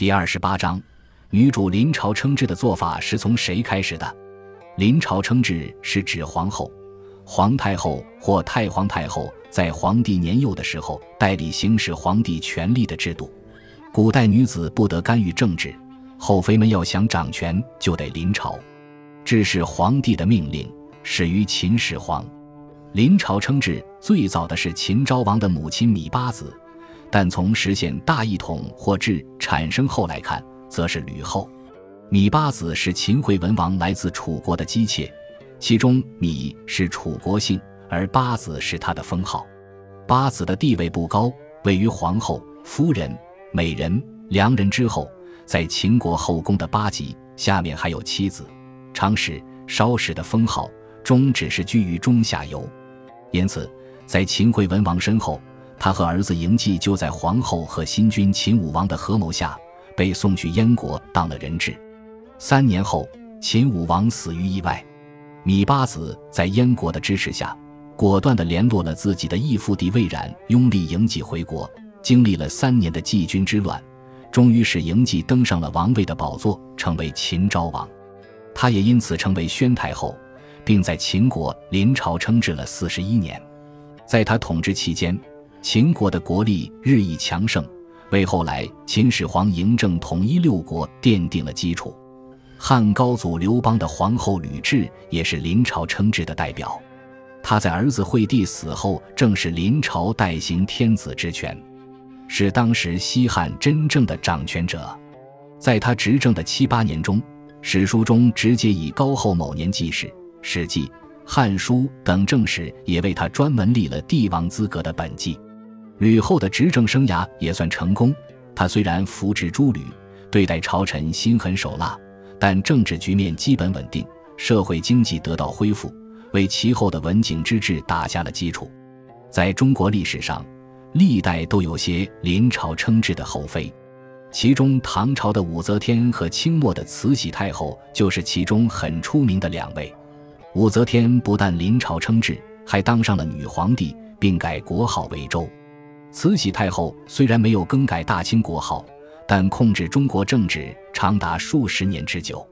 第二十八章，女主临朝称制的做法是从谁开始的？临朝称制是指皇后、皇太后或太皇太后在皇帝年幼的时候代理行使皇帝权力的制度。古代女子不得干预政治，后妃们要想掌权就得临朝。这是皇帝的命令，始于秦始皇。临朝称制最早的是秦昭王的母亲芈八子。但从实现大一统或制产生后来看，则是吕后。芈八子是秦惠文王来自楚国的姬妾，其中芈是楚国姓，而八子是他的封号。八子的地位不高，位于皇后、夫人、美人、良人之后，在秦国后宫的八级下面还有妻子、长史、少史的封号，终只是居于中下游。因此，在秦惠文王身后。他和儿子嬴稷就在皇后和新君秦武王的合谋下，被送去燕国当了人质。三年后，秦武王死于意外。芈八子在燕国的支持下，果断地联络了自己的义父弟魏冉，拥立嬴稷回国。经历了三年的季君之乱，终于使嬴稷登上了王位的宝座，成为秦昭王。他也因此成为宣太后，并在秦国临朝称制了四十一年。在他统治期间，秦国的国力日益强盛，为后来秦始皇嬴政统一六国奠定了基础。汉高祖刘邦的皇后吕雉也是临朝称制的代表，她在儿子惠帝死后，正是临朝代行天子之权，是当时西汉真正的掌权者。在他执政的七八年中，史书中直接以高后某年记事，《史记》《汉书》等正史也为他专门立了帝王资格的本纪。吕后的执政生涯也算成功。她虽然扶植诸吕，对待朝臣心狠手辣，但政治局面基本稳定，社会经济得到恢复，为其后的文景之治打下了基础。在中国历史上，历代都有些临朝称制的后妃，其中唐朝的武则天和清末的慈禧太后就是其中很出名的两位。武则天不但临朝称制，还当上了女皇帝，并改国号为周。慈禧太后虽然没有更改大清国号，但控制中国政治长达数十年之久。